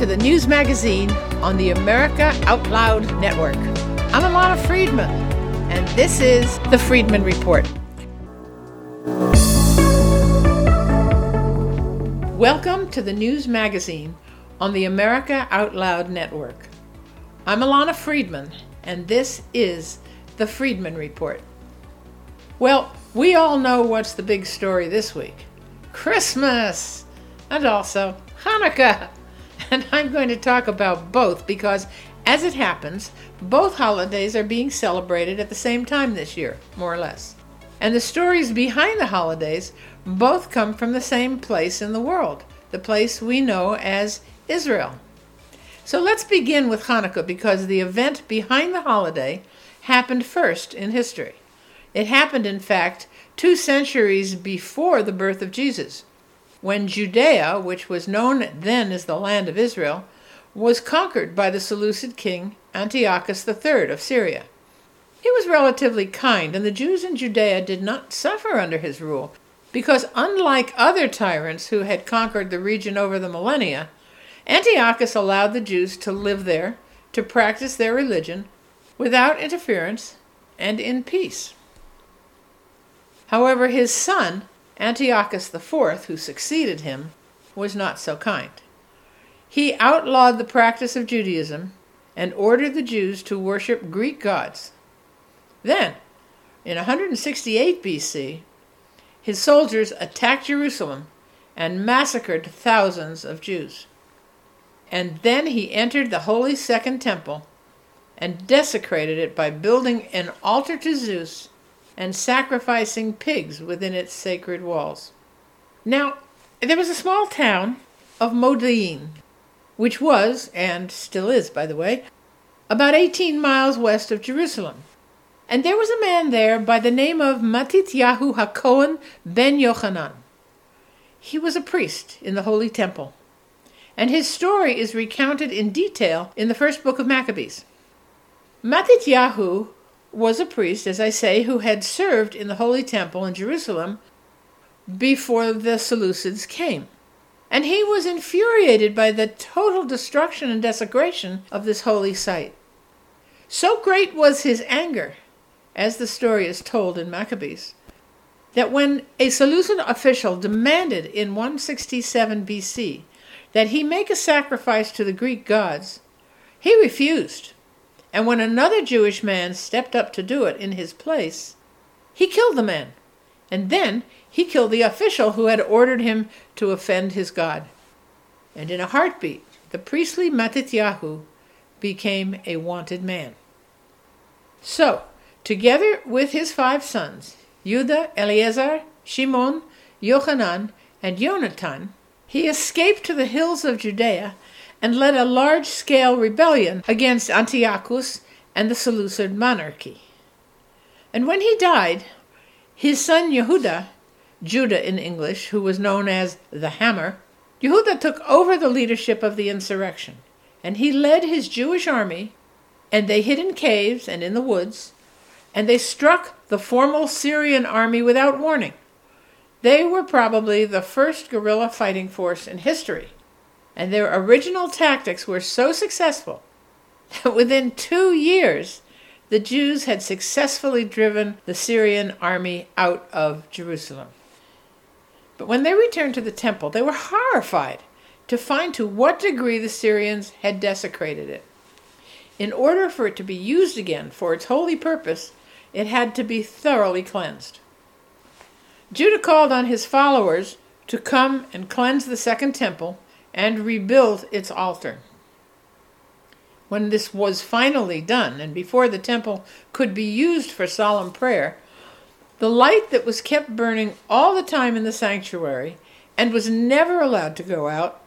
to the news magazine on the America Out Loud Network. I'm Alana Friedman, and this is the Friedman Report. Welcome to the news magazine on the America Out Loud Network. I'm Alana Friedman, and this is the Friedman Report. Well, we all know what's the big story this week Christmas! And also Hanukkah! And I'm going to talk about both because, as it happens, both holidays are being celebrated at the same time this year, more or less. And the stories behind the holidays both come from the same place in the world, the place we know as Israel. So let's begin with Hanukkah because the event behind the holiday happened first in history. It happened, in fact, two centuries before the birth of Jesus when Judea, which was known then as the land of Israel, was conquered by the Seleucid king Antiochus III of Syria. He was relatively kind, and the Jews in Judea did not suffer under his rule, because unlike other tyrants who had conquered the region over the millennia, Antiochus allowed the Jews to live there, to practice their religion, without interference and in peace. However, his son, Antiochus IV, who succeeded him, was not so kind. He outlawed the practice of Judaism and ordered the Jews to worship Greek gods. Then, in 168 BC, his soldiers attacked Jerusalem and massacred thousands of Jews. And then he entered the holy Second Temple and desecrated it by building an altar to Zeus and sacrificing pigs within its sacred walls. Now, there was a small town of Modi'in, which was, and still is, by the way, about 18 miles west of Jerusalem. And there was a man there by the name of Matityahu HaKohen ben Yochanan. He was a priest in the Holy Temple, and his story is recounted in detail in the first book of Maccabees. Matityahu was a priest, as I say, who had served in the Holy Temple in Jerusalem before the Seleucids came. And he was infuriated by the total destruction and desecration of this holy site. So great was his anger, as the story is told in Maccabees, that when a Seleucid official demanded in 167 BC that he make a sacrifice to the Greek gods, he refused. And when another Jewish man stepped up to do it in his place, he killed the man. And then he killed the official who had ordered him to offend his God. And in a heartbeat, the priestly Matityahu became a wanted man. So, together with his five sons, Judah, Eleazar, Shimon, Yochanan, and Yonatan, he escaped to the hills of Judea and led a large scale rebellion against Antiochus and the Seleucid monarchy. And when he died, his son Yehuda, Judah in English, who was known as the Hammer, Yehuda took over the leadership of the insurrection, and he led his Jewish army, and they hid in caves and in the woods, and they struck the formal Syrian army without warning. They were probably the first guerrilla fighting force in history and their original tactics were so successful that within two years the Jews had successfully driven the Syrian army out of Jerusalem. But when they returned to the temple, they were horrified to find to what degree the Syrians had desecrated it. In order for it to be used again for its holy purpose, it had to be thoroughly cleansed. Judah called on his followers to come and cleanse the second temple and rebuilt its altar. When this was finally done, and before the temple could be used for solemn prayer, the light that was kept burning all the time in the sanctuary and was never allowed to go out,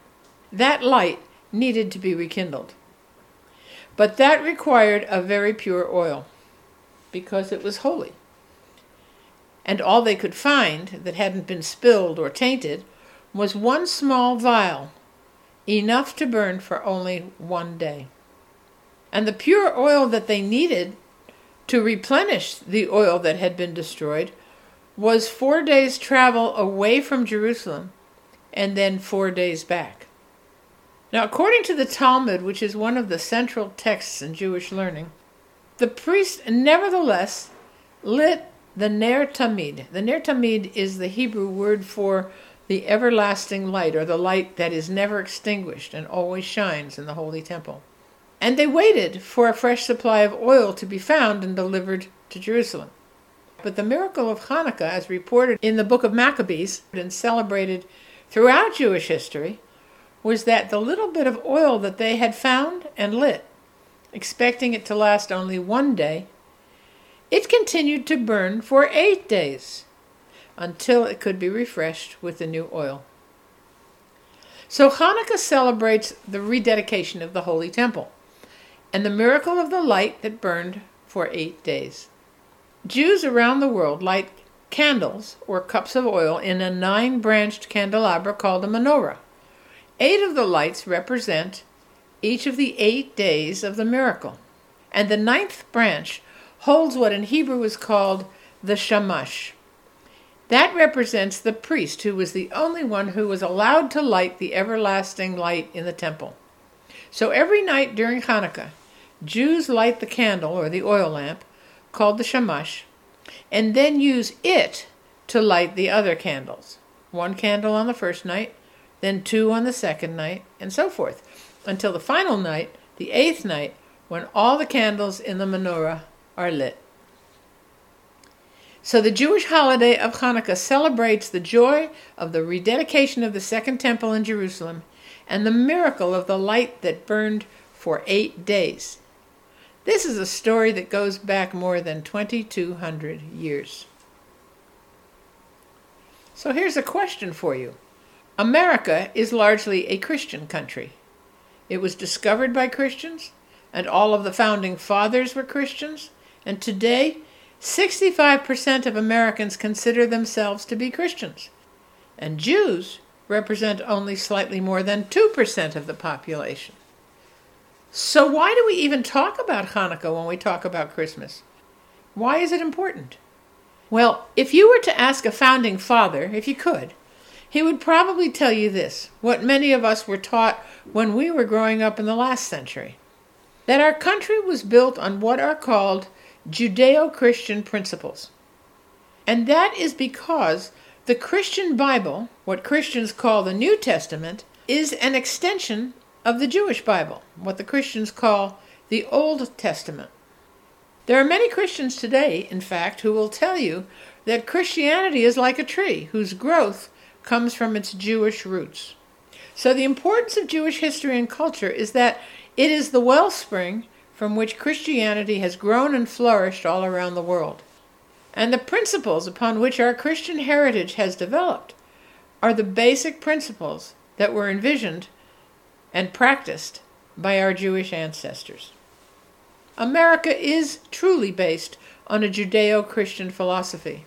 that light needed to be rekindled. But that required a very pure oil, because it was holy. And all they could find that hadn't been spilled or tainted was one small vial enough to burn for only one day. And the pure oil that they needed to replenish the oil that had been destroyed was four days' travel away from Jerusalem and then four days back. Now, according to the Talmud, which is one of the central texts in Jewish learning, the priest nevertheless lit the Ner Tamid. The Ner Tamid is the Hebrew word for the everlasting light, or the light that is never extinguished and always shines in the holy temple. And they waited for a fresh supply of oil to be found and delivered to Jerusalem. But the miracle of Hanukkah, as reported in the book of Maccabees and celebrated throughout Jewish history, was that the little bit of oil that they had found and lit, expecting it to last only one day, it continued to burn for eight days until it could be refreshed with the new oil. So Hanukkah celebrates the rededication of the Holy Temple and the miracle of the light that burned for eight days. Jews around the world light candles or cups of oil in a nine branched candelabra called a menorah. Eight of the lights represent each of the eight days of the miracle, and the ninth branch holds what in Hebrew is called the shamash, that represents the priest who was the only one who was allowed to light the everlasting light in the temple. So every night during Hanukkah, Jews light the candle or the oil lamp, called the shamash, and then use it to light the other candles. One candle on the first night, then two on the second night, and so forth, until the final night, the eighth night, when all the candles in the menorah are lit. So the Jewish holiday of Hanukkah celebrates the joy of the rededication of the Second Temple in Jerusalem and the miracle of the light that burned for eight days. This is a story that goes back more than 2,200 years. So here's a question for you America is largely a Christian country. It was discovered by Christians, and all of the founding fathers were Christians, and today 65% of Americans consider themselves to be Christians, and Jews represent only slightly more than 2% of the population. So, why do we even talk about Hanukkah when we talk about Christmas? Why is it important? Well, if you were to ask a founding father, if you could, he would probably tell you this what many of us were taught when we were growing up in the last century that our country was built on what are called Judeo Christian principles. And that is because the Christian Bible, what Christians call the New Testament, is an extension of the Jewish Bible, what the Christians call the Old Testament. There are many Christians today, in fact, who will tell you that Christianity is like a tree whose growth comes from its Jewish roots. So, the importance of Jewish history and culture is that it is the wellspring from which Christianity has grown and flourished all around the world. And the principles upon which our Christian heritage has developed are the basic principles that were envisioned and practiced by our Jewish ancestors. America is truly based on a Judeo Christian philosophy,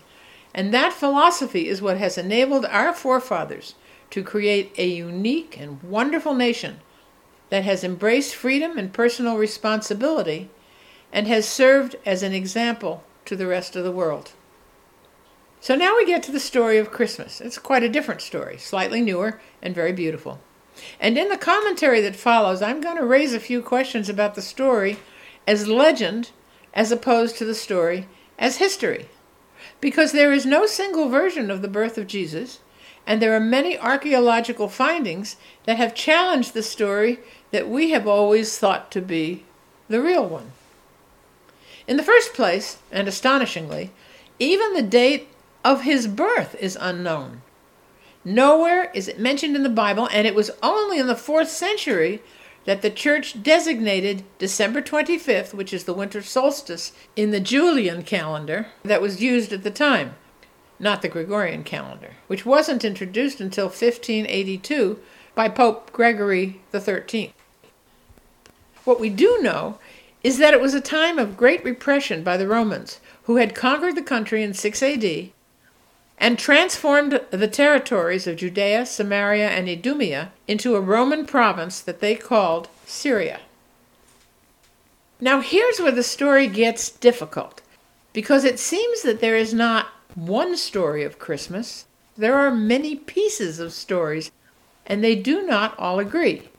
and that philosophy is what has enabled our forefathers to create a unique and wonderful nation that has embraced freedom and personal responsibility and has served as an example to the rest of the world. So now we get to the story of Christmas. It's quite a different story, slightly newer and very beautiful. And in the commentary that follows, I'm going to raise a few questions about the story as legend as opposed to the story as history. Because there is no single version of the birth of Jesus, and there are many archaeological findings that have challenged the story that we have always thought to be the real one. In the first place, and astonishingly, even the date of his birth is unknown. Nowhere is it mentioned in the Bible, and it was only in the fourth century that the church designated December 25th, which is the winter solstice in the Julian calendar that was used at the time not the Gregorian calendar, which wasn't introduced until 1582 by Pope Gregory XIII. What we do know is that it was a time of great repression by the Romans, who had conquered the country in 6 AD and transformed the territories of Judea, Samaria, and Idumea into a Roman province that they called Syria. Now, here's where the story gets difficult, because it seems that there is not one story of Christmas. There are many pieces of stories, and they do not all agree.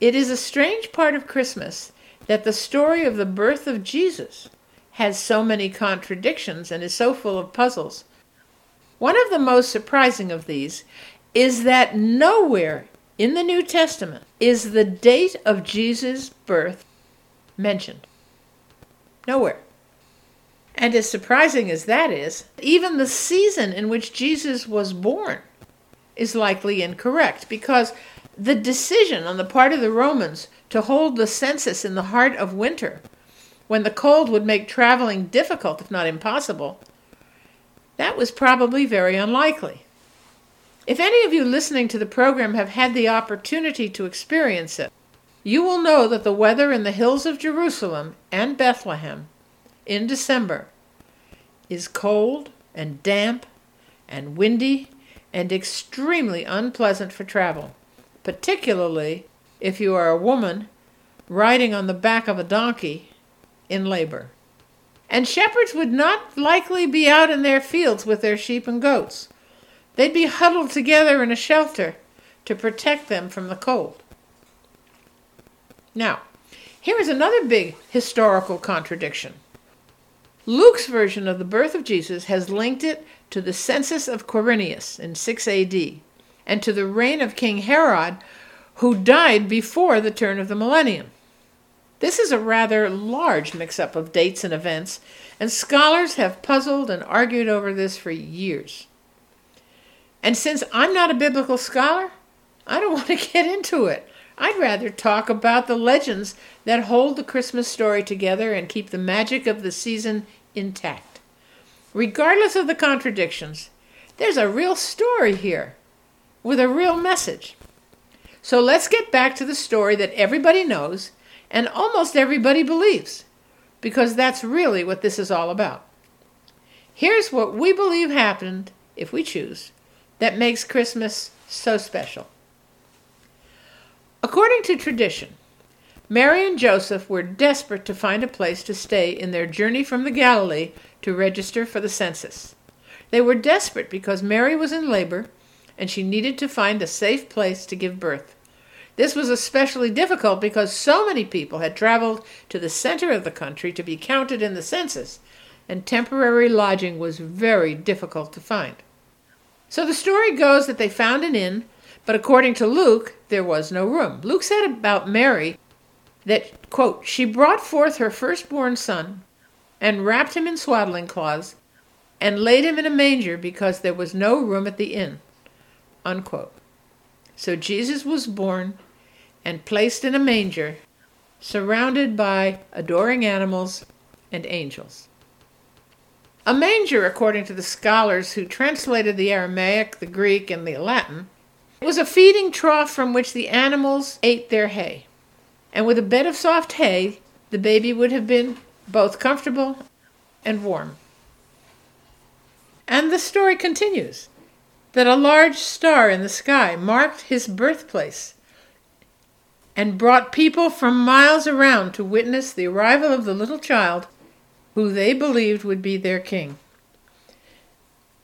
It is a strange part of Christmas that the story of the birth of Jesus has so many contradictions and is so full of puzzles. One of the most surprising of these is that nowhere in the New Testament is the date of Jesus' birth mentioned. Nowhere. And as surprising as that is, even the season in which Jesus was born is likely incorrect because the decision on the part of the Romans to hold the census in the heart of winter, when the cold would make traveling difficult, if not impossible, that was probably very unlikely. If any of you listening to the program have had the opportunity to experience it, you will know that the weather in the hills of Jerusalem and Bethlehem in December is cold and damp and windy and extremely unpleasant for travel, particularly if you are a woman riding on the back of a donkey in labor. And shepherds would not likely be out in their fields with their sheep and goats. They'd be huddled together in a shelter to protect them from the cold. Now, here is another big historical contradiction. Luke's version of the birth of Jesus has linked it to the census of Quirinius in 6 AD and to the reign of King Herod, who died before the turn of the millennium. This is a rather large mix up of dates and events, and scholars have puzzled and argued over this for years. And since I'm not a biblical scholar, I don't want to get into it. I'd rather talk about the legends that hold the Christmas story together and keep the magic of the season intact. Regardless of the contradictions, there's a real story here with a real message. So let's get back to the story that everybody knows and almost everybody believes, because that's really what this is all about. Here's what we believe happened, if we choose, that makes Christmas so special. According to tradition, Mary and Joseph were desperate to find a place to stay in their journey from the Galilee to register for the census. They were desperate because Mary was in labor and she needed to find a safe place to give birth. This was especially difficult because so many people had traveled to the center of the country to be counted in the census, and temporary lodging was very difficult to find. So the story goes that they found an inn but according to Luke, there was no room. Luke said about Mary that, quote, she brought forth her firstborn son and wrapped him in swaddling cloths and laid him in a manger because there was no room at the inn, unquote. So Jesus was born and placed in a manger, surrounded by adoring animals and angels. A manger, according to the scholars who translated the Aramaic, the Greek, and the Latin, was a feeding trough from which the animals ate their hay. And with a bed of soft hay, the baby would have been both comfortable and warm. And the story continues that a large star in the sky marked his birthplace and brought people from miles around to witness the arrival of the little child who they believed would be their king.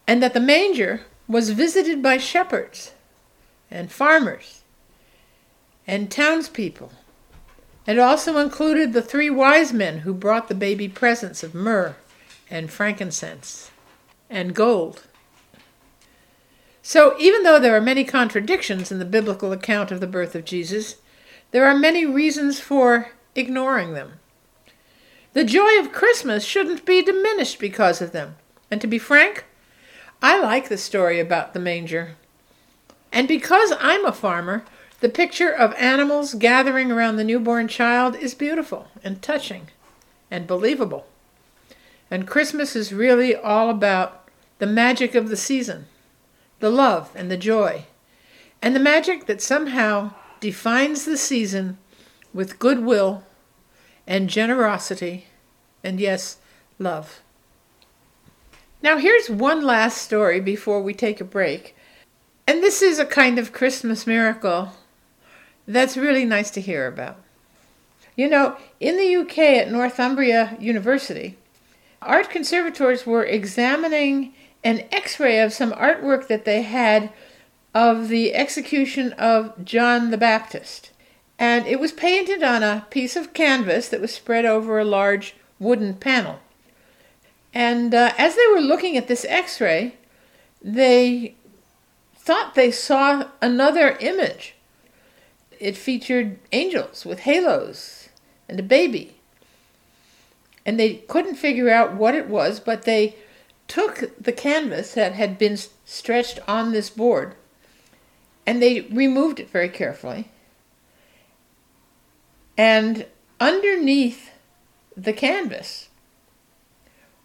And that the manger was visited by shepherds and farmers and townspeople. It also included the three wise men who brought the baby presents of myrrh and frankincense and gold. So, even though there are many contradictions in the biblical account of the birth of Jesus, there are many reasons for ignoring them. The joy of Christmas shouldn't be diminished because of them. And to be frank, I like the story about the manger. And because I'm a farmer, the picture of animals gathering around the newborn child is beautiful and touching and believable. And Christmas is really all about the magic of the season, the love and the joy, and the magic that somehow defines the season with goodwill and generosity and, yes, love. Now, here's one last story before we take a break and this is a kind of Christmas miracle that's really nice to hear about. You know, in the UK at Northumbria University, art conservators were examining an x ray of some artwork that they had of the execution of John the Baptist. And it was painted on a piece of canvas that was spread over a large wooden panel. And uh, as they were looking at this x ray, they thought they saw another image. It featured angels with halos and a baby. And they couldn't figure out what it was, but they took the canvas that had been stretched on this board and they removed it very carefully. And underneath the canvas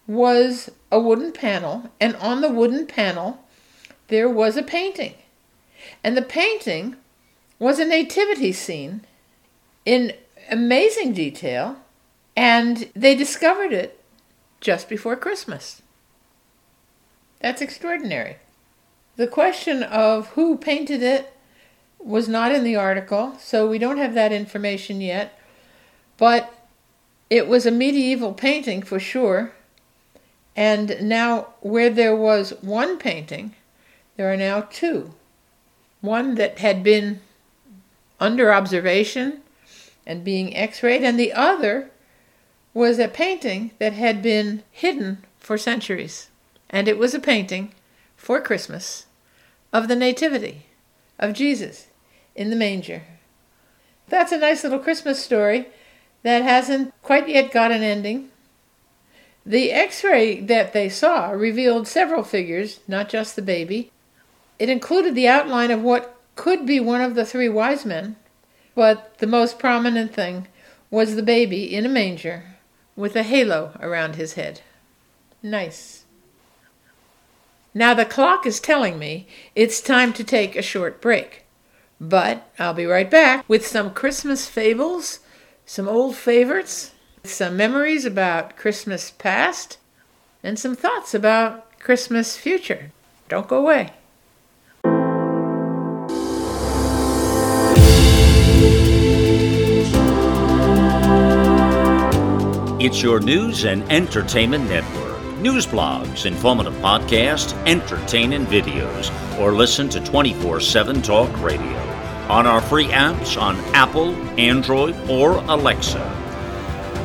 was a wooden panel, and on the wooden panel there was a painting. And the painting was a nativity scene in amazing detail, and they discovered it just before Christmas. That's extraordinary. The question of who painted it was not in the article, so we don't have that information yet, but it was a medieval painting for sure. And now, where there was one painting, there are now two. One that had been under observation and being x rayed, and the other was a painting that had been hidden for centuries. And it was a painting for Christmas of the Nativity of Jesus in the manger. That's a nice little Christmas story that hasn't quite yet got an ending. The x ray that they saw revealed several figures, not just the baby. It included the outline of what could be one of the three wise men, but the most prominent thing was the baby in a manger with a halo around his head. Nice. Now the clock is telling me it's time to take a short break. But I'll be right back with some Christmas fables some old favorites, some memories about Christmas past, and some thoughts about Christmas future. Don't go away. It's your news and entertainment network. News blogs, informative podcasts, entertaining videos, or listen to 24 7 Talk Radio on our free apps on Apple, Android, or Alexa.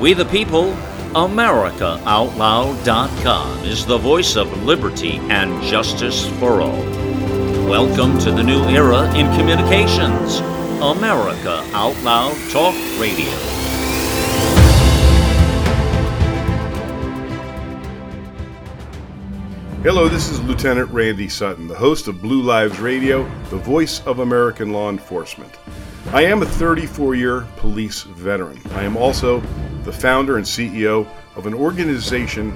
We the People, AmericaOutloud.com is the voice of liberty and justice for all. Welcome to the new era in communications. America Out Loud Talk Radio. Hello, this is Lieutenant Randy Sutton, the host of Blue Lives Radio, the voice of American law enforcement. I am a 34 year police veteran. I am also the founder and CEO of an organization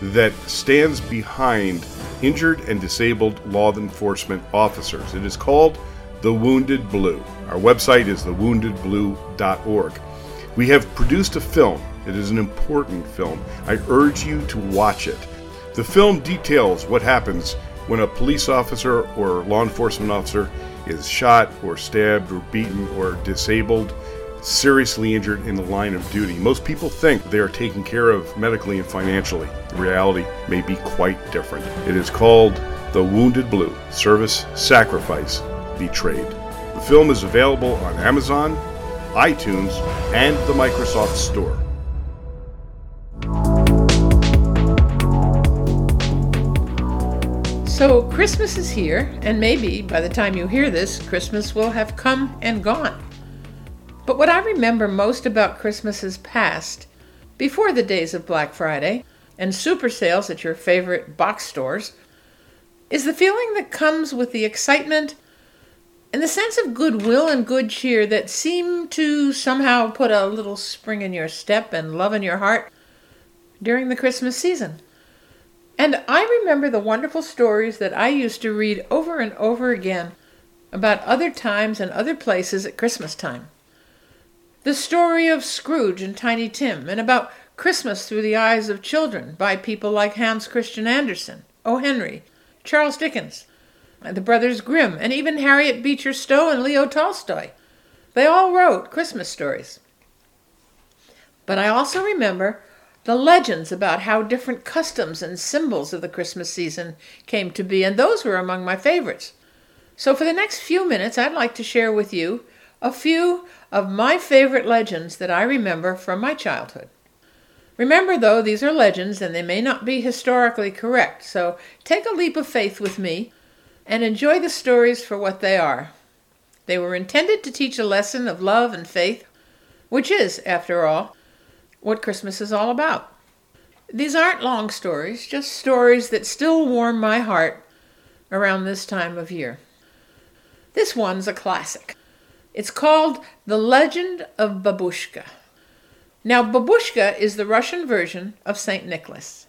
that stands behind injured and disabled law enforcement officers. It is called The Wounded Blue. Our website is thewoundedblue.org. We have produced a film. It is an important film. I urge you to watch it. The film details what happens when a police officer or law enforcement officer is shot or stabbed or beaten or disabled, seriously injured in the line of duty. Most people think they are taken care of medically and financially. The reality may be quite different. It is called The Wounded Blue Service, Sacrifice, Betrayed. The film is available on Amazon, iTunes, and the Microsoft Store. So, Christmas is here, and maybe by the time you hear this, Christmas will have come and gone. But what I remember most about Christmases past, before the days of Black Friday and super sales at your favorite box stores, is the feeling that comes with the excitement and the sense of goodwill and good cheer that seem to somehow put a little spring in your step and love in your heart during the Christmas season. And I remember the wonderful stories that I used to read over and over again about other times and other places at Christmas time. The story of Scrooge and Tiny Tim, and about Christmas through the eyes of children by people like Hans Christian Andersen, O. Henry, Charles Dickens, the Brothers Grimm, and even Harriet Beecher Stowe and Leo Tolstoy. They all wrote Christmas stories. But I also remember the legends about how different customs and symbols of the Christmas season came to be, and those were among my favorites. So, for the next few minutes, I'd like to share with you a few of my favorite legends that I remember from my childhood. Remember, though, these are legends and they may not be historically correct, so take a leap of faith with me and enjoy the stories for what they are. They were intended to teach a lesson of love and faith, which is, after all, what Christmas is all about. These aren't long stories, just stories that still warm my heart around this time of year. This one's a classic. It's called The Legend of Babushka. Now, Babushka is the Russian version of St. Nicholas.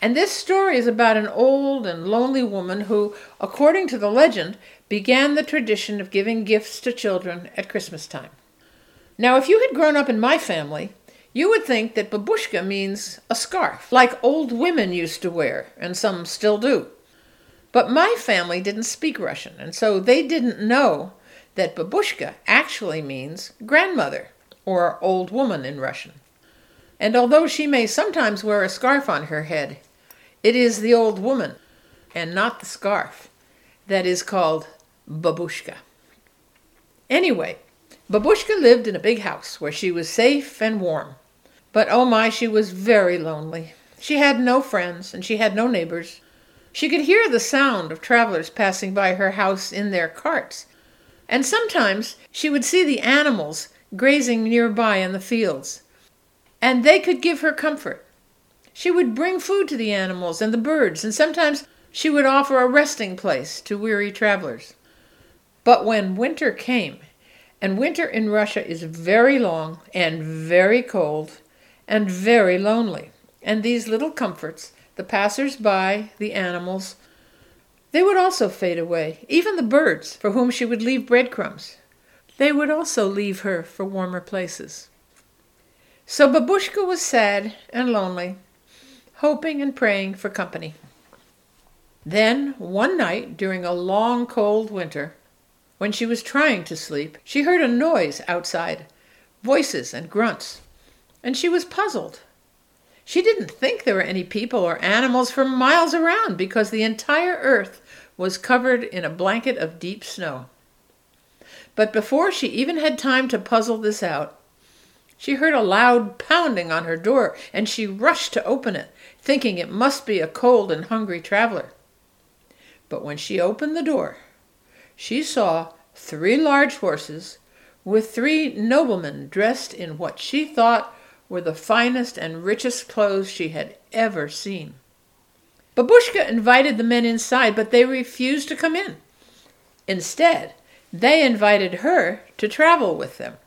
And this story is about an old and lonely woman who, according to the legend, began the tradition of giving gifts to children at Christmas time. Now, if you had grown up in my family, you would think that babushka means a scarf, like old women used to wear, and some still do. But my family didn't speak Russian, and so they didn't know that babushka actually means grandmother or old woman in Russian. And although she may sometimes wear a scarf on her head, it is the old woman and not the scarf that is called babushka. Anyway, babushka lived in a big house where she was safe and warm. But oh my, she was very lonely. She had no friends and she had no neighbors. She could hear the sound of travelers passing by her house in their carts, and sometimes she would see the animals grazing nearby in the fields, and they could give her comfort. She would bring food to the animals and the birds, and sometimes she would offer a resting place to weary travelers. But when winter came, and winter in Russia is very long and very cold and very lonely, and these little comforts, the passers by, the animals, they would also fade away, even the birds, for whom she would leave breadcrumbs. They would also leave her for warmer places. So Babushka was sad and lonely, hoping and praying for company. Then, one night during a long cold winter, when she was trying to sleep, she heard a noise outside voices and grunts, and she was puzzled. She didn't think there were any people or animals for miles around because the entire earth was covered in a blanket of deep snow. But before she even had time to puzzle this out, she heard a loud pounding on her door, and she rushed to open it, thinking it must be a cold and hungry traveler. But when she opened the door, she saw three large horses with three noblemen dressed in what she thought were the finest and richest clothes she had ever seen. Babushka invited the men inside, but they refused to come in. Instead, they invited her to travel with them.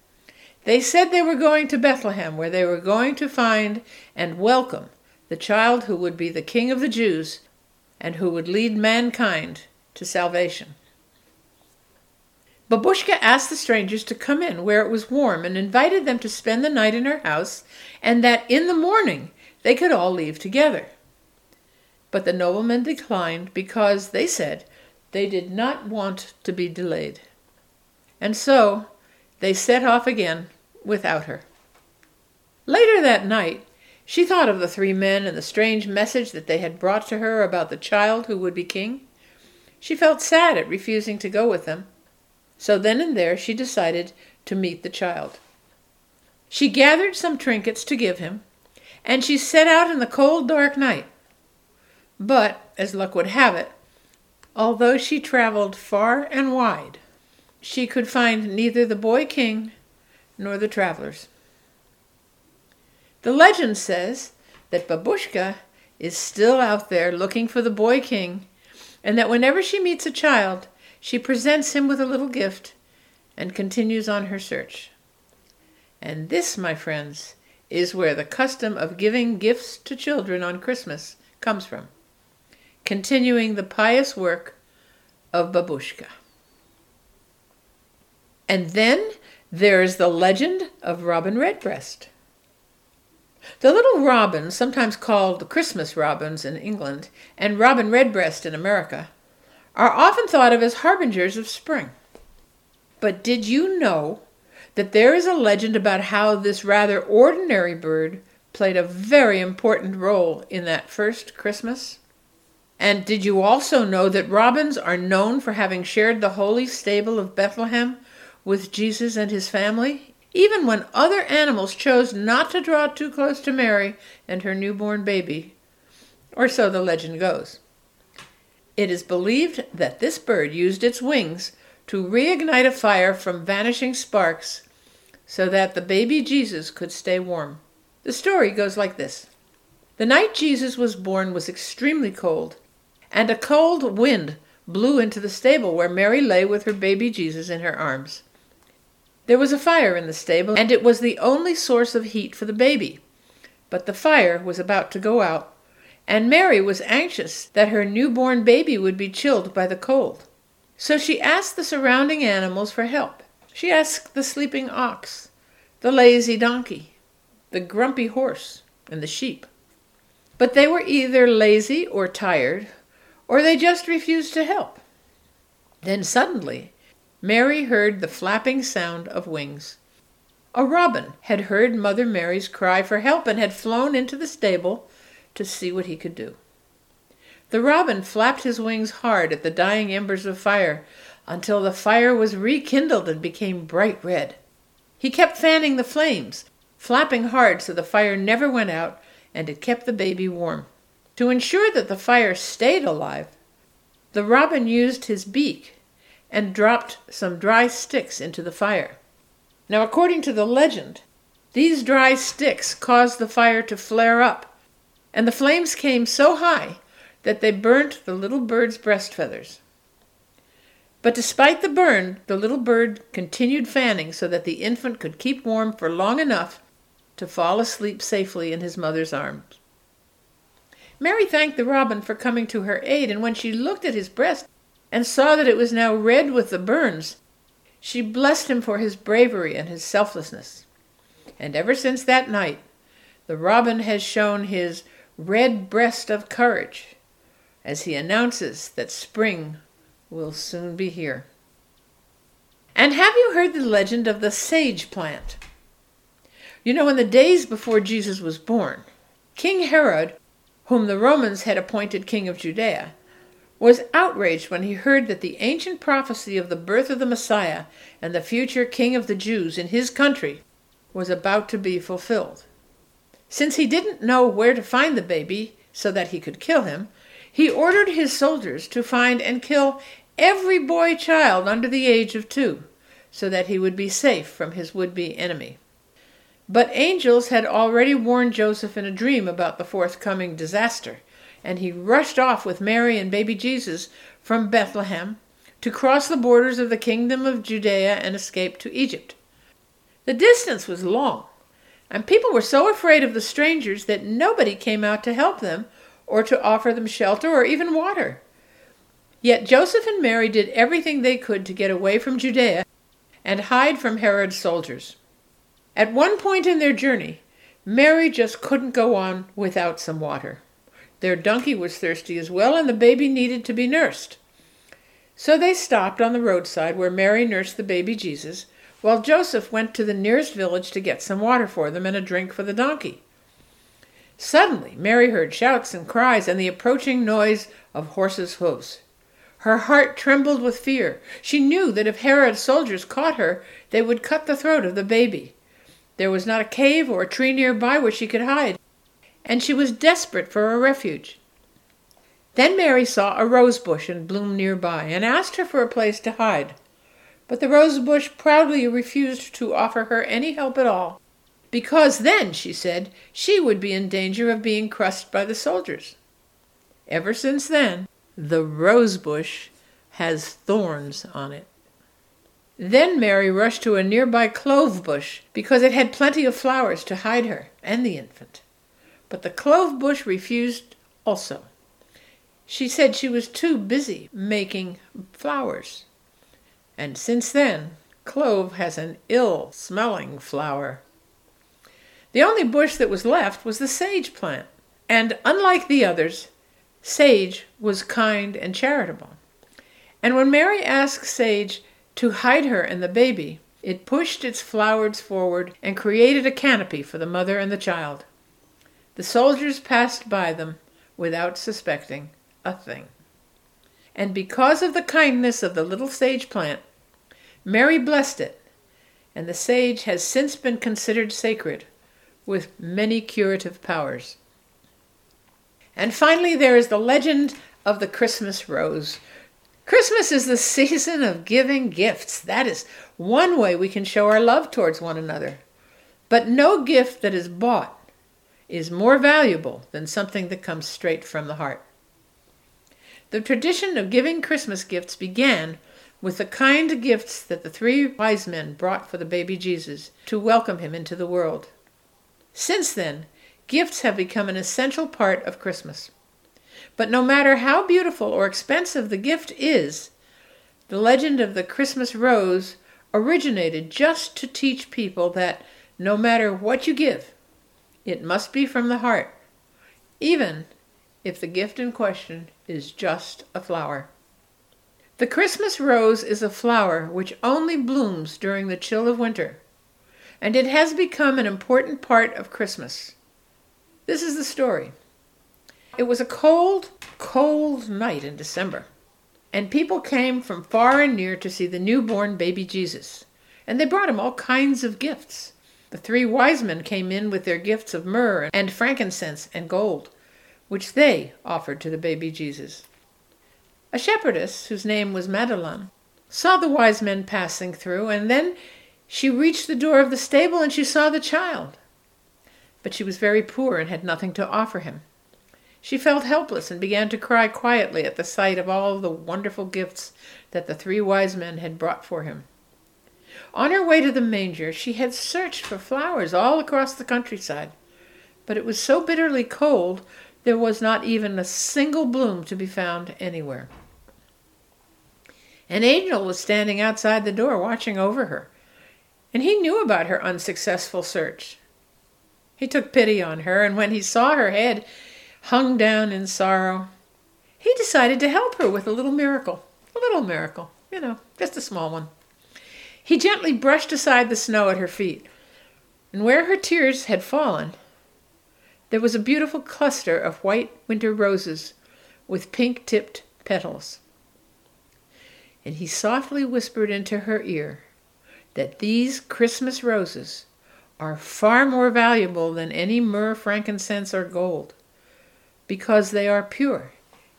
They said they were going to Bethlehem, where they were going to find and welcome the child who would be the king of the Jews and who would lead mankind to salvation. Babushka asked the strangers to come in where it was warm and invited them to spend the night in her house, and that in the morning they could all leave together. But the noblemen declined because, they said, they did not want to be delayed and so they set off again without her. Later that night, she thought of the three men and the strange message that they had brought to her about the child who would be king. She felt sad at refusing to go with them, so then and there she decided to meet the child. She gathered some trinkets to give him, and she set out in the cold, dark night. But, as luck would have it, although she traveled far and wide, she could find neither the boy king nor the travelers. The legend says that Babushka is still out there looking for the boy king, and that whenever she meets a child, she presents him with a little gift and continues on her search. And this, my friends, is where the custom of giving gifts to children on Christmas comes from, continuing the pious work of Babushka. And then there is the legend of Robin Redbreast. The little robins, sometimes called Christmas robins in England and robin redbreast in America, are often thought of as harbingers of spring. But did you know that there is a legend about how this rather ordinary bird played a very important role in that first Christmas? And did you also know that robins are known for having shared the holy stable of Bethlehem with Jesus and his family, even when other animals chose not to draw too close to Mary and her newborn baby, or so the legend goes. It is believed that this bird used its wings to reignite a fire from vanishing sparks so that the baby Jesus could stay warm. The story goes like this The night Jesus was born was extremely cold, and a cold wind blew into the stable where Mary lay with her baby Jesus in her arms. There was a fire in the stable, and it was the only source of heat for the baby. But the fire was about to go out, and Mary was anxious that her newborn baby would be chilled by the cold. So she asked the surrounding animals for help. She asked the sleeping ox, the lazy donkey, the grumpy horse, and the sheep. But they were either lazy or tired, or they just refused to help. Then suddenly, Mary heard the flapping sound of wings. A robin had heard Mother Mary's cry for help and had flown into the stable to see what he could do. The robin flapped his wings hard at the dying embers of fire until the fire was rekindled and became bright red. He kept fanning the flames, flapping hard so the fire never went out and it kept the baby warm. To ensure that the fire stayed alive, the robin used his beak and dropped some dry sticks into the fire. Now, according to the legend, these dry sticks caused the fire to flare up, and the flames came so high that they burnt the little bird's breast feathers. But despite the burn, the little bird continued fanning so that the infant could keep warm for long enough to fall asleep safely in his mother's arms. Mary thanked the robin for coming to her aid, and when she looked at his breast and saw that it was now red with the burns, she blessed him for his bravery and his selflessness. And ever since that night, the robin has shown his red breast of courage as he announces that spring will soon be here. And have you heard the legend of the sage plant? You know, in the days before Jesus was born, King Herod, whom the Romans had appointed king of Judea, was outraged when he heard that the ancient prophecy of the birth of the Messiah and the future king of the Jews in his country was about to be fulfilled. Since he didn't know where to find the baby so that he could kill him, he ordered his soldiers to find and kill every boy child under the age of two, so that he would be safe from his would be enemy. But angels had already warned Joseph in a dream about the forthcoming disaster, and he rushed off with Mary and baby Jesus from Bethlehem to cross the borders of the kingdom of Judea and escape to Egypt. The distance was long, and people were so afraid of the strangers that nobody came out to help them or to offer them shelter or even water. Yet Joseph and Mary did everything they could to get away from Judea and hide from Herod's soldiers. At one point in their journey, Mary just couldn't go on without some water. Their donkey was thirsty as well, and the baby needed to be nursed. So they stopped on the roadside where Mary nursed the baby Jesus, while Joseph went to the nearest village to get some water for them and a drink for the donkey. Suddenly, Mary heard shouts and cries and the approaching noise of horses' hoofs. Her heart trembled with fear. She knew that if Herod's soldiers caught her, they would cut the throat of the baby. There was not a cave or a tree nearby where she could hide, and she was desperate for a refuge. Then Mary saw a rose bush in bloom nearby and asked her for a place to hide. But the rosebush proudly refused to offer her any help at all because then, she said, she would be in danger of being crushed by the soldiers. Ever since then, the rosebush has thorns on it. Then Mary rushed to a nearby clove bush because it had plenty of flowers to hide her and the infant. But the clove bush refused also. She said she was too busy making flowers. And since then, clove has an ill smelling flower. The only bush that was left was the sage plant, and unlike the others, Sage was kind and charitable. And when Mary asked Sage to hide her and the baby, it pushed its flowers forward and created a canopy for the mother and the child. The soldiers passed by them without suspecting a thing. And because of the kindness of the little sage plant, Mary blessed it, and the sage has since been considered sacred with many curative powers. And finally, there is the legend of the Christmas rose. Christmas is the season of giving gifts. That is one way we can show our love towards one another. But no gift that is bought is more valuable than something that comes straight from the heart. The tradition of giving Christmas gifts began with the kind gifts that the three wise men brought for the baby Jesus to welcome him into the world. Since then, gifts have become an essential part of Christmas. But no matter how beautiful or expensive the gift is, the legend of the Christmas rose originated just to teach people that no matter what you give, it must be from the heart, even if the gift in question is just a flower. The Christmas rose is a flower which only blooms during the chill of winter, and it has become an important part of Christmas. This is the story. It was a cold, cold night in December, and people came from far and near to see the newborn baby Jesus, and they brought him all kinds of gifts. The three wise men came in with their gifts of myrrh and frankincense and gold, which they offered to the baby Jesus. A shepherdess, whose name was Madelon, saw the wise men passing through, and then she reached the door of the stable and she saw the child. But she was very poor and had nothing to offer him. She felt helpless and began to cry quietly at the sight of all the wonderful gifts that the three wise men had brought for him. On her way to the manger, she had searched for flowers all across the countryside, but it was so bitterly cold there was not even a single bloom to be found anywhere. An angel was standing outside the door watching over her, and he knew about her unsuccessful search. He took pity on her, and when he saw her head hung down in sorrow, he decided to help her with a little miracle. A little miracle, you know, just a small one. He gently brushed aside the snow at her feet, and where her tears had fallen, there was a beautiful cluster of white winter roses with pink tipped petals and he softly whispered into her ear that these Christmas roses are far more valuable than any myrrh, frankincense, or gold, because they are pure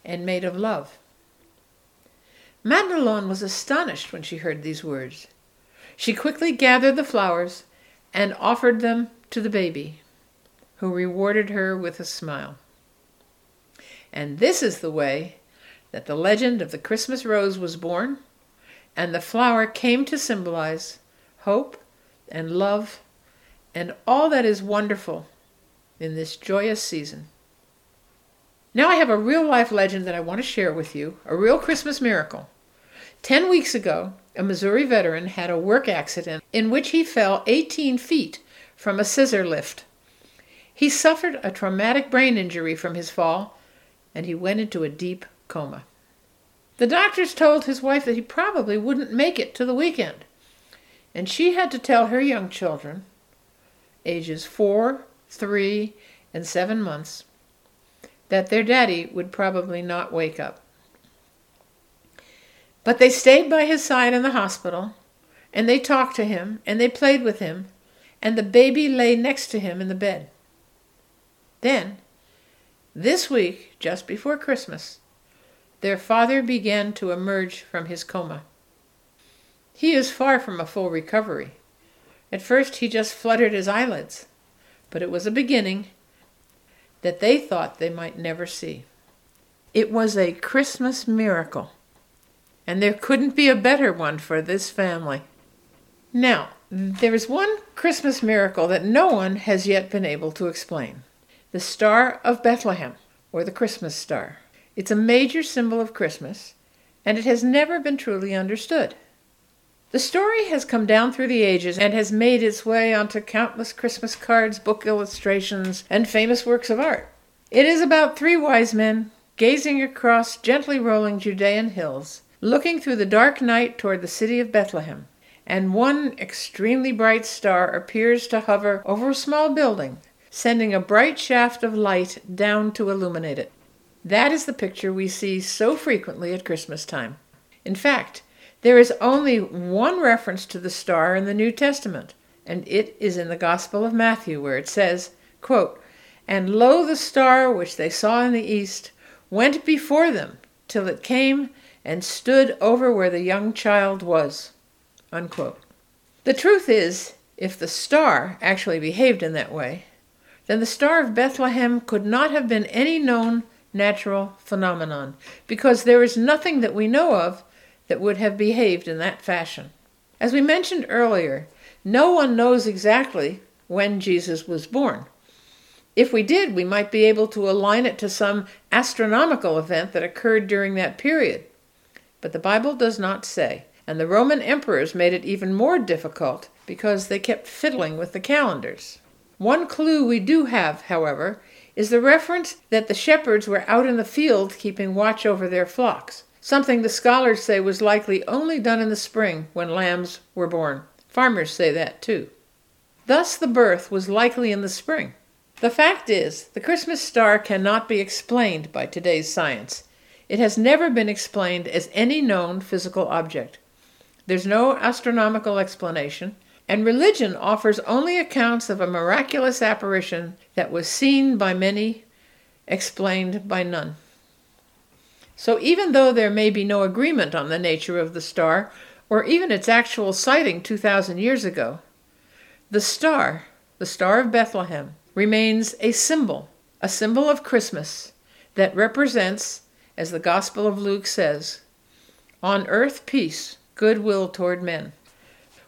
and made of love. Madelon was astonished when she heard these words. She quickly gathered the flowers and offered them to the baby, who rewarded her with a smile. And this is the way that the legend of the Christmas rose was born, and the flower came to symbolize hope and love and all that is wonderful in this joyous season. Now, I have a real life legend that I want to share with you, a real Christmas miracle. Ten weeks ago, a Missouri veteran had a work accident in which he fell 18 feet from a scissor lift. He suffered a traumatic brain injury from his fall, and he went into a deep coma. The doctors told his wife that he probably wouldn't make it to the weekend, and she had to tell her young children, ages four, three, and seven months, that their daddy would probably not wake up. But they stayed by his side in the hospital, and they talked to him, and they played with him, and the baby lay next to him in the bed. Then, this week, just before Christmas, their father began to emerge from his coma. He is far from a full recovery. At first, he just fluttered his eyelids, but it was a beginning that they thought they might never see. It was a Christmas miracle, and there couldn't be a better one for this family. Now, there is one Christmas miracle that no one has yet been able to explain the Star of Bethlehem, or the Christmas star. It's a major symbol of Christmas, and it has never been truly understood. The story has come down through the ages and has made its way onto countless Christmas cards, book illustrations, and famous works of art. It is about three wise men gazing across gently rolling Judean hills, looking through the dark night toward the city of Bethlehem, and one extremely bright star appears to hover over a small building, sending a bright shaft of light down to illuminate it. That is the picture we see so frequently at Christmas time. In fact, There is only one reference to the star in the New Testament, and it is in the Gospel of Matthew, where it says, quote, And lo, the star which they saw in the east went before them till it came and stood over where the young child was. Unquote. The truth is, if the star actually behaved in that way, then the Star of Bethlehem could not have been any known natural phenomenon, because there is nothing that we know of that would have behaved in that fashion. As we mentioned earlier, no one knows exactly when Jesus was born. If we did, we might be able to align it to some astronomical event that occurred during that period. But the Bible does not say, and the Roman emperors made it even more difficult because they kept fiddling with the calendars. One clue we do have, however, is the reference that the shepherds were out in the field keeping watch over their flocks, something the scholars say was likely only done in the spring when lambs were born. Farmers say that too. Thus, the birth was likely in the spring. The fact is, the Christmas star cannot be explained by today's science. It has never been explained as any known physical object. There's no astronomical explanation, and religion offers only accounts of a miraculous apparition that was seen by many, explained by none. So, even though there may be no agreement on the nature of the star, or even its actual sighting 2,000 years ago, the star, the Star of Bethlehem, remains a symbol, a symbol of Christmas that represents, as the Gospel of Luke says, on earth peace, goodwill toward men.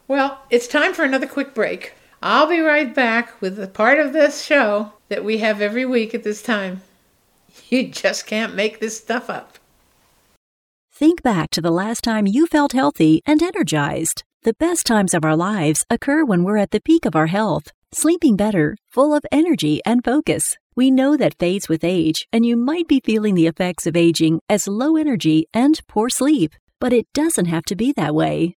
Well, it's time for another quick break. I'll be right back with the part of this show that we have every week at this time. You just can't make this stuff up. Think back to the last time you felt healthy and energized. The best times of our lives occur when we're at the peak of our health, sleeping better, full of energy and focus. We know that fades with age, and you might be feeling the effects of aging as low energy and poor sleep. But it doesn't have to be that way.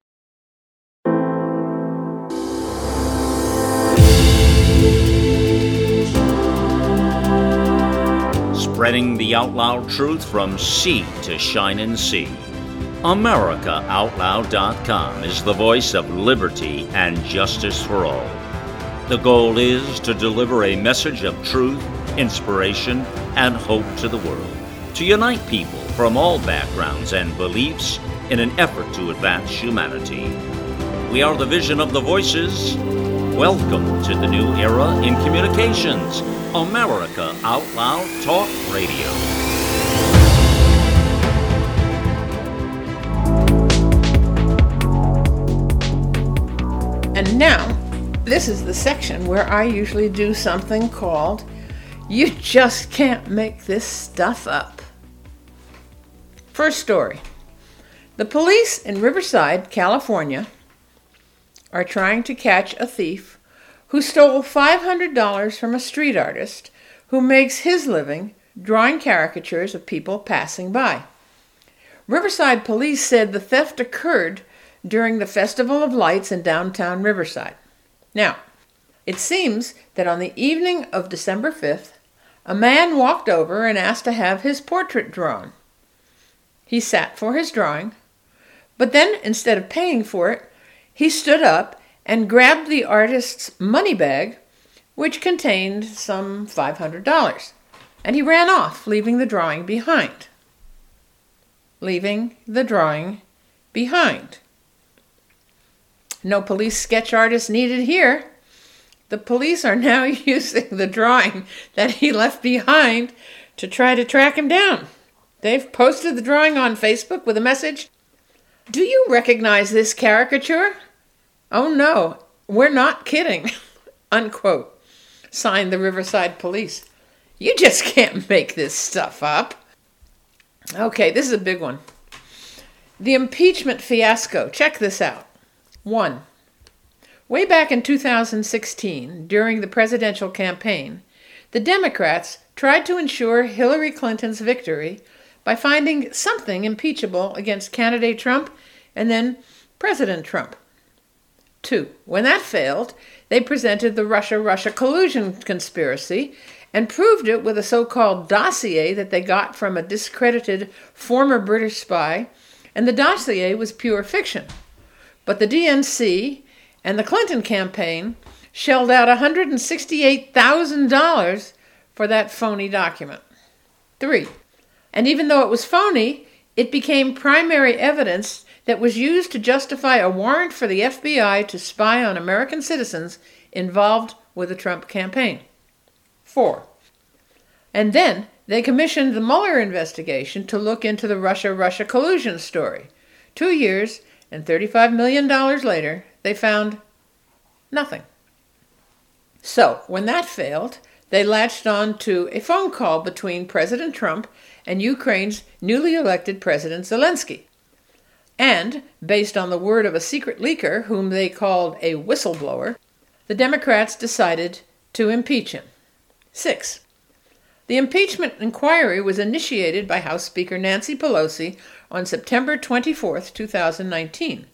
Spreading the out loud truth from sea to shining sea. AmericaOutloud.com is the voice of liberty and justice for all. The goal is to deliver a message of truth, inspiration, and hope to the world, to unite people from all backgrounds and beliefs in an effort to advance humanity. We are the vision of the voices. Welcome to the new era in communications America Out Loud Talk Radio. And now, this is the section where I usually do something called You Just Can't Make This Stuff Up. First story The police in Riverside, California, are trying to catch a thief who stole $500 from a street artist who makes his living drawing caricatures of people passing by. Riverside police said the theft occurred during the Festival of Lights in downtown Riverside. Now, it seems that on the evening of December 5th, a man walked over and asked to have his portrait drawn. He sat for his drawing, but then instead of paying for it, he stood up and grabbed the artist's money bag, which contained some $500. And he ran off, leaving the drawing behind. Leaving the drawing behind. No police sketch artist needed here. The police are now using the drawing that he left behind to try to track him down. They've posted the drawing on Facebook with a message Do you recognize this caricature? Oh no, We're not kidding. Unquote. Signed the Riverside Police. You just can't make this stuff up. Okay, this is a big one. The impeachment fiasco. Check this out. One, way back in 2016, during the presidential campaign, the Democrats tried to ensure Hillary Clinton's victory by finding something impeachable against candidate Trump and then President Trump. Two, when that failed, they presented the Russia Russia collusion conspiracy and proved it with a so called dossier that they got from a discredited former British spy, and the dossier was pure fiction. But the DNC and the Clinton campaign shelled out $168,000 for that phony document. Three, and even though it was phony, it became primary evidence that was used to justify a warrant for the FBI to spy on American citizens involved with the Trump campaign. Four. And then they commissioned the Mueller investigation to look into the Russia Russia collusion story. Two years and $35 million later, they found nothing. So, when that failed, they latched on to a phone call between President Trump and Ukraine's newly elected President Zelensky. And, based on the word of a secret leaker whom they called a whistleblower, the Democrats decided to impeach him. 6. The impeachment inquiry was initiated by House Speaker Nancy Pelosi on September 24, 2019,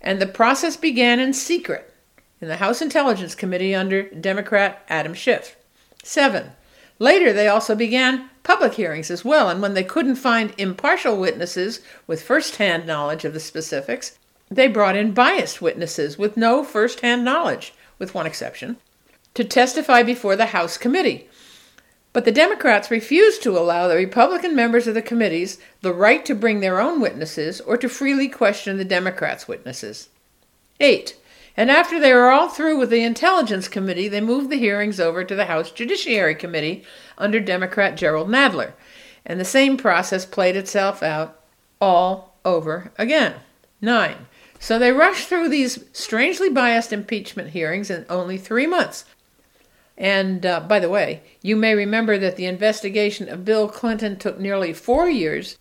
and the process began in secret in the House Intelligence Committee under Democrat Adam Schiff. 7. Later, they also began public hearings as well, and when they couldn't find impartial witnesses with first hand knowledge of the specifics, they brought in biased witnesses with no first hand knowledge, with one exception, to testify before the House committee. But the Democrats refused to allow the Republican members of the committees the right to bring their own witnesses or to freely question the Democrats' witnesses. 8. And after they were all through with the Intelligence Committee, they moved the hearings over to the House Judiciary Committee under Democrat Jerrold Nadler. And the same process played itself out all over again. 9. So they rushed through these strangely biased impeachment hearings in only three months. And uh, by the way, you may remember that the investigation of Bill Clinton took nearly four years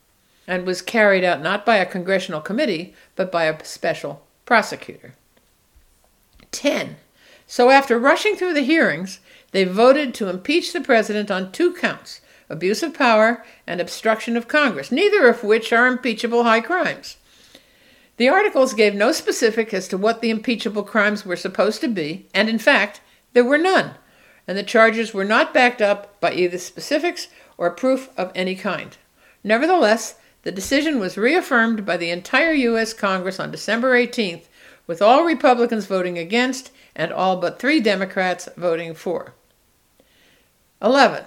and was carried out not by a congressional committee, but by a special prosecutor. 10. So after rushing through the hearings, they voted to impeach the president on two counts abuse of power and obstruction of Congress, neither of which are impeachable high crimes. The articles gave no specific as to what the impeachable crimes were supposed to be, and in fact, there were none, and the charges were not backed up by either specifics or proof of any kind. Nevertheless, the decision was reaffirmed by the entire U.S. Congress on December 18th with all Republicans voting against and all but three Democrats voting for. 11.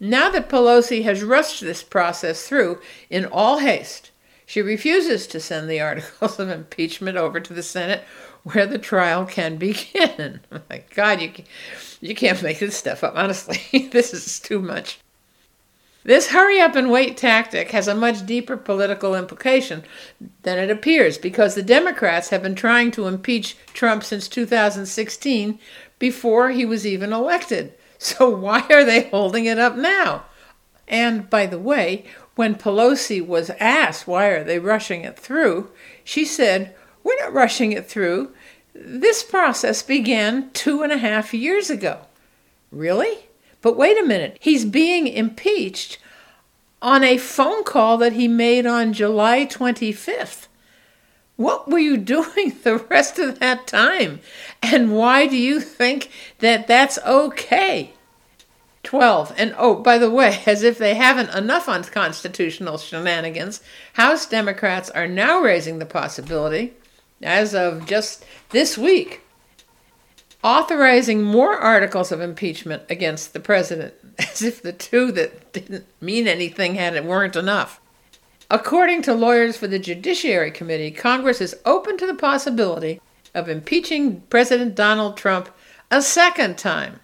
Now that Pelosi has rushed this process through in all haste, she refuses to send the articles of impeachment over to the Senate where the trial can begin. My God, you, you can't make this stuff up. Honestly, this is too much. This hurry up and wait tactic has a much deeper political implication than it appears because the Democrats have been trying to impeach Trump since 2016 before he was even elected. So why are they holding it up now? And by the way, when Pelosi was asked why are they rushing it through, she said, We're not rushing it through. This process began two and a half years ago. Really? But wait a minute, he's being impeached on a phone call that he made on July 25th. What were you doing the rest of that time? And why do you think that that's okay? 12. And oh, by the way, as if they haven't enough unconstitutional shenanigans, House Democrats are now raising the possibility, as of just this week, authorizing more articles of impeachment against the president, as if the two that didn't mean anything had it weren't enough. According to lawyers for the Judiciary Committee, Congress is open to the possibility of impeaching President Donald Trump a second time.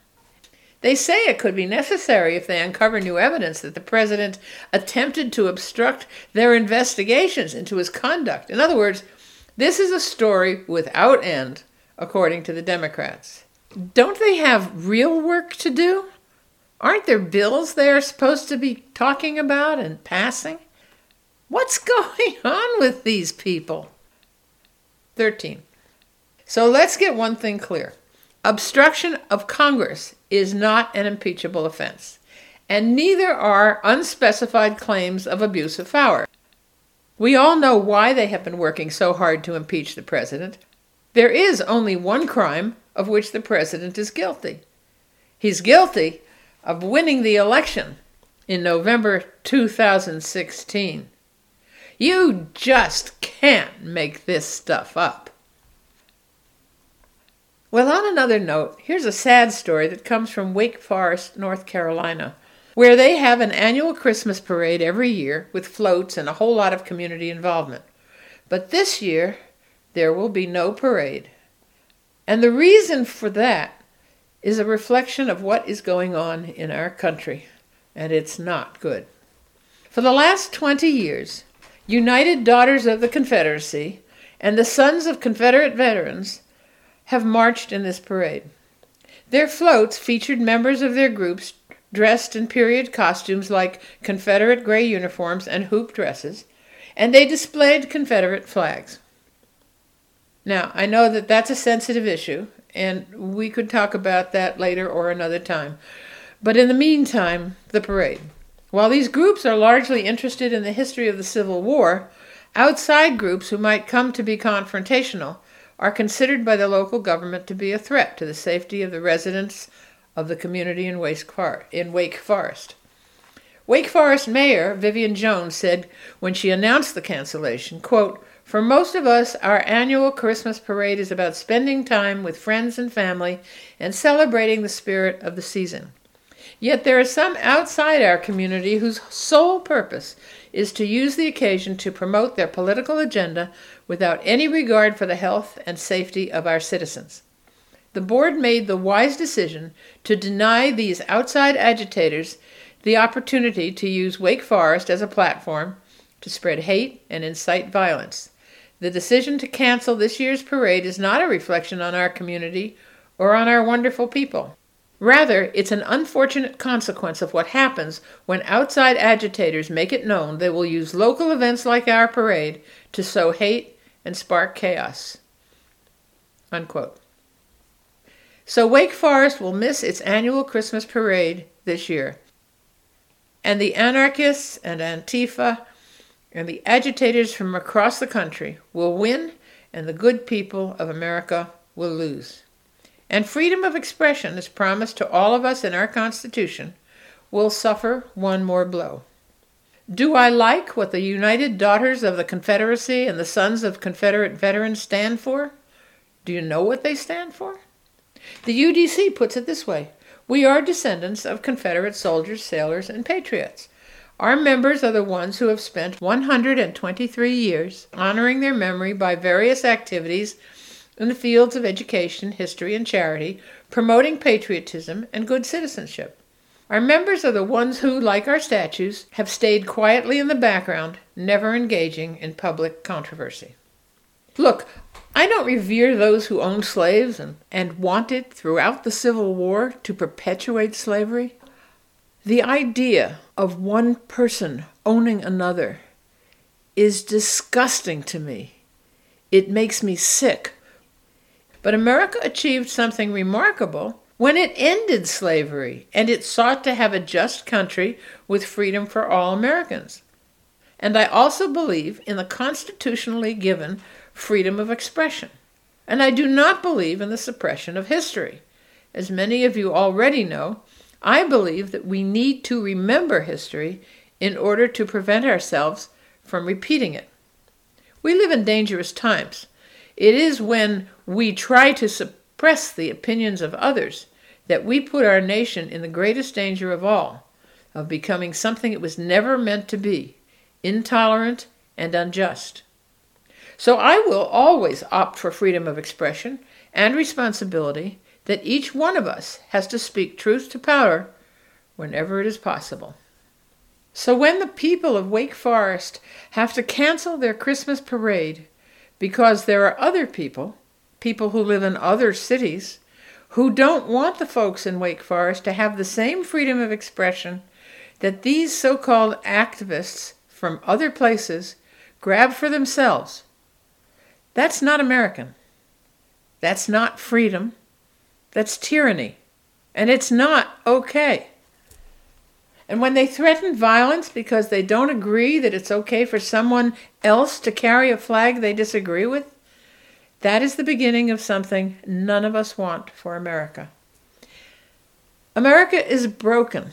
They say it could be necessary if they uncover new evidence that the president attempted to obstruct their investigations into his conduct. In other words, this is a story without end according to the Democrats. Don't they have real work to do? Aren't there bills they are supposed to be talking about and passing? What's going on with these people? 13. So let's get one thing clear obstruction of Congress is not an impeachable offense, and neither are unspecified claims of abuse of power. We all know why they have been working so hard to impeach the president. There is only one crime of which the president is guilty. He's guilty of winning the election in November 2016. You just can't make this stuff up. Well, on another note, here's a sad story that comes from Wake Forest, North Carolina, where they have an annual Christmas parade every year with floats and a whole lot of community involvement. But this year, there will be no parade. And the reason for that is a reflection of what is going on in our country, and it's not good. For the last 20 years, United Daughters of the Confederacy and the Sons of Confederate Veterans have marched in this parade. Their floats featured members of their groups dressed in period costumes like Confederate gray uniforms and hoop dresses, and they displayed Confederate flags. Now, I know that that's a sensitive issue, and we could talk about that later or another time. But in the meantime, the parade. While these groups are largely interested in the history of the Civil War, outside groups who might come to be confrontational are considered by the local government to be a threat to the safety of the residents of the community in Wake, Forest. Wake Forest Mayor Vivian Jones said when she announced the cancellation, quote, for most of us, our annual Christmas parade is about spending time with friends and family and celebrating the spirit of the season. Yet there are some outside our community whose sole purpose is to use the occasion to promote their political agenda without any regard for the health and safety of our citizens. The board made the wise decision to deny these outside agitators the opportunity to use Wake Forest as a platform to spread hate and incite violence. The decision to cancel this year's parade is not a reflection on our community or on our wonderful people. Rather, it's an unfortunate consequence of what happens when outside agitators make it known they will use local events like our parade to sow hate and spark chaos. Unquote. So Wake Forest will miss its annual Christmas parade this year. And the anarchists and Antifa and the agitators from across the country will win and the good people of America will lose and freedom of expression as promised to all of us in our Constitution, will suffer one more blow. Do I like what the United Daughters of the Confederacy and the Sons of Confederate Veterans stand for? Do you know what they stand for? The UDC puts it this way We are descendants of Confederate soldiers, sailors, and patriots. Our members are the ones who have spent 123 years honoring their memory by various activities in the fields of education, history, and charity, promoting patriotism and good citizenship. Our members are the ones who, like our statues, have stayed quietly in the background, never engaging in public controversy. Look, I don't revere those who owned slaves and, and wanted throughout the Civil War to perpetuate slavery. The idea of one person owning another is disgusting to me. It makes me sick but America achieved something remarkable when it ended slavery and it sought to have a just country with freedom for all Americans. And I also believe in the constitutionally given freedom of expression. And I do not believe in the suppression of history. As many of you already know, I believe that we need to remember history in order to prevent ourselves from repeating it. We live in dangerous times. It is when we try to suppress the opinions of others that we put our nation in the greatest danger of all of becoming something it was never meant to be intolerant and unjust. So I will always opt for freedom of expression and responsibility that each one of us has to speak truth to power whenever it is possible. So when the people of Wake Forest have to cancel their Christmas parade because there are other people people who live in other cities, who don't want the folks in Wake Forest to have the same freedom of expression that these so called activists from other places grab for themselves. That's not American. That's not freedom. That's tyranny. And it's not okay. And when they threaten violence because they don't agree that it's okay for someone else to carry a flag they disagree with, that is the beginning of something none of us want for America. America is broken,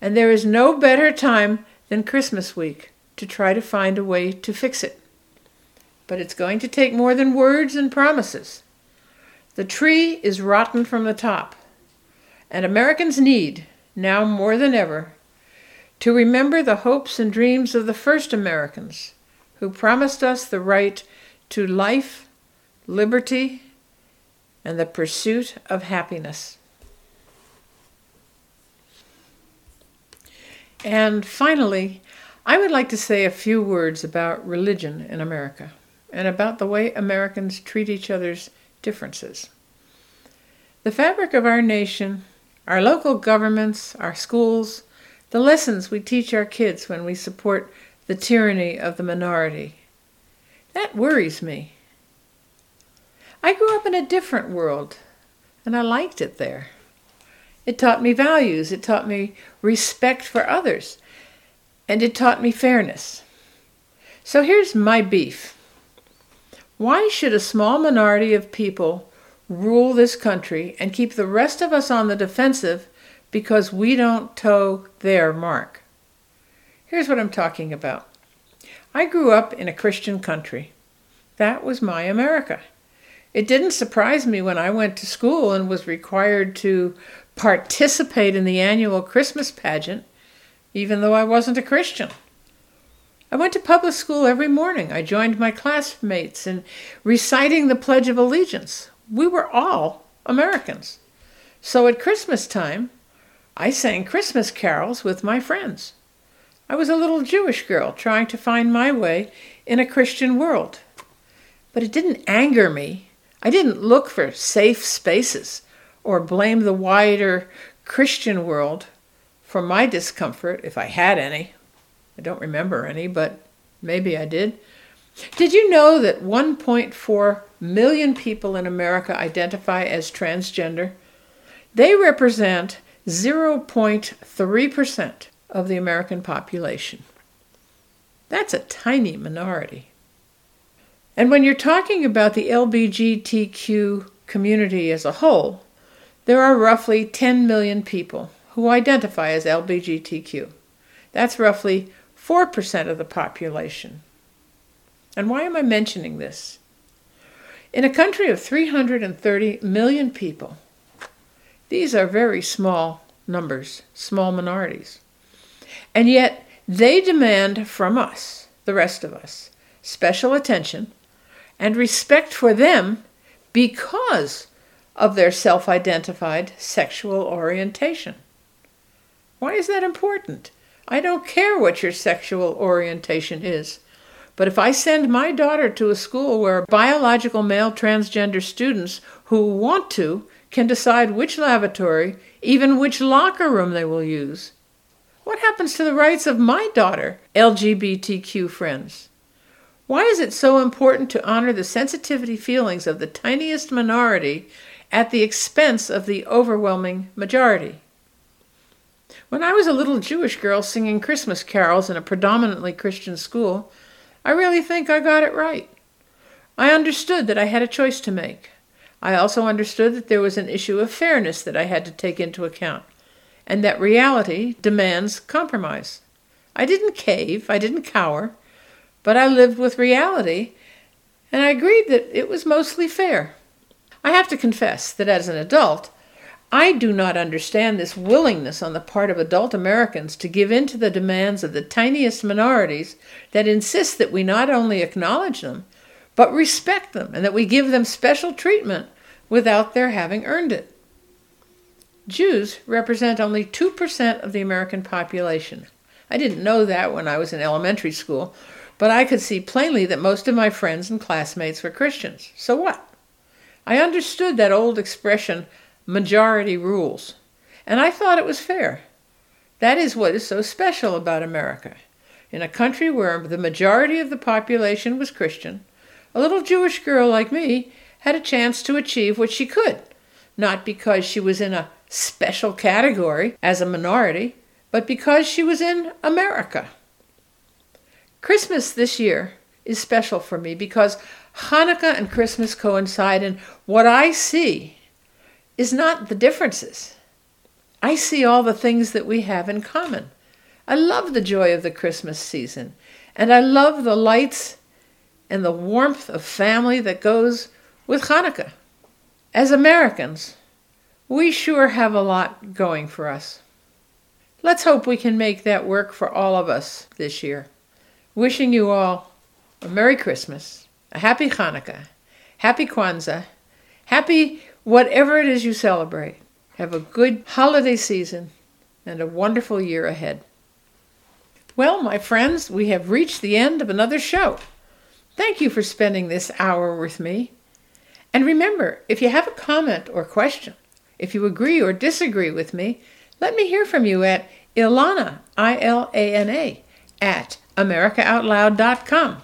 and there is no better time than Christmas week to try to find a way to fix it. But it's going to take more than words and promises. The tree is rotten from the top, and Americans need, now more than ever, to remember the hopes and dreams of the first Americans who promised us the right to life liberty, and the pursuit of happiness. And finally, I would like to say a few words about religion in America and about the way Americans treat each other's differences. The fabric of our nation, our local governments, our schools, the lessons we teach our kids when we support the tyranny of the minority, that worries me. I grew up in a different world, and I liked it there. It taught me values, it taught me respect for others, and it taught me fairness. So here's my beef. Why should a small minority of people rule this country and keep the rest of us on the defensive because we don't toe their mark? Here's what I'm talking about. I grew up in a Christian country. That was my America. It didn't surprise me when I went to school and was required to participate in the annual Christmas pageant, even though I wasn't a Christian. I went to public school every morning. I joined my classmates in reciting the Pledge of Allegiance. We were all Americans. So at Christmas time, I sang Christmas carols with my friends. I was a little Jewish girl trying to find my way in a Christian world. But it didn't anger me I didn't look for safe spaces or blame the wider Christian world for my discomfort, if I had any. I don't remember any, but maybe I did. Did you know that 1.4 million people in America identify as transgender? They represent 0.3% of the American population. That's a tiny minority. And when you're talking about the LBGTQ community as a whole, there are roughly 10 million people who identify as LBGTQ. That's roughly 4% of the population. And why am I mentioning this? In a country of 330 million people, these are very small numbers, small minorities. And yet, they demand from us, the rest of us, special attention and respect for them because of their self identified sexual orientation. Why is that important? I don't care what your sexual orientation is. But if I send my daughter to a school where biological male transgender students who want to can decide which lavatory, even which locker room they will use, what happens to the rights of my daughter, LGBTQ friends? Why is it so important to honor the sensitivity feelings of the tiniest minority at the expense of the overwhelming majority? When I was a little Jewish girl singing Christmas carols in a predominantly Christian school, I really think I got it right. I understood that I had a choice to make. I also understood that there was an issue of fairness that I had to take into account, and that reality demands compromise. I didn't cave, I didn't cower, but I lived with reality, and I agreed that it was mostly fair. I have to confess that as an adult, I do not understand this willingness on the part of adult Americans to give in to the demands of the tiniest minorities that insist that we not only acknowledge them, but respect them, and that we give them special treatment without their having earned it. Jews represent only 2% of the American population. I didn't know that when I was in elementary school, but I could see plainly that most of my friends and classmates were Christians. So what? I understood that old expression, majority rules, and I thought it was fair. That is what is so special about America. In a country where the majority of the population was Christian, a little Jewish girl like me had a chance to achieve what she could, not because she was in a special category as a minority, but because she was in America. Christmas this year is special for me because Hanukkah and Christmas coincide, and what I see is not the differences. I see all the things that we have in common. I love the joy of the Christmas season, and I love the lights and the warmth of family that goes with Hanukkah. As Americans, we sure have a lot going for us. Let's hope we can make that work for all of us this year. Wishing you all a Merry Christmas, a Happy Hanukkah, Happy Kwanzaa, Happy whatever it is you celebrate. Have a good holiday season and a wonderful year ahead. Well, my friends, we have reached the end of another show. Thank you for spending this hour with me. And remember, if you have a comment or question, if you agree or disagree with me, let me hear from you at Ilana, I L A N A, at AmericaOutloud.com.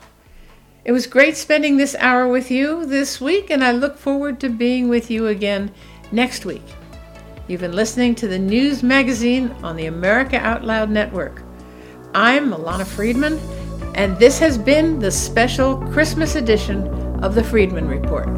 It was great spending this hour with you this week, and I look forward to being with you again next week. You've been listening to the news magazine on the America Out Loud Network. I'm Ilana Freedman, and this has been the special Christmas edition of the Freedman Report.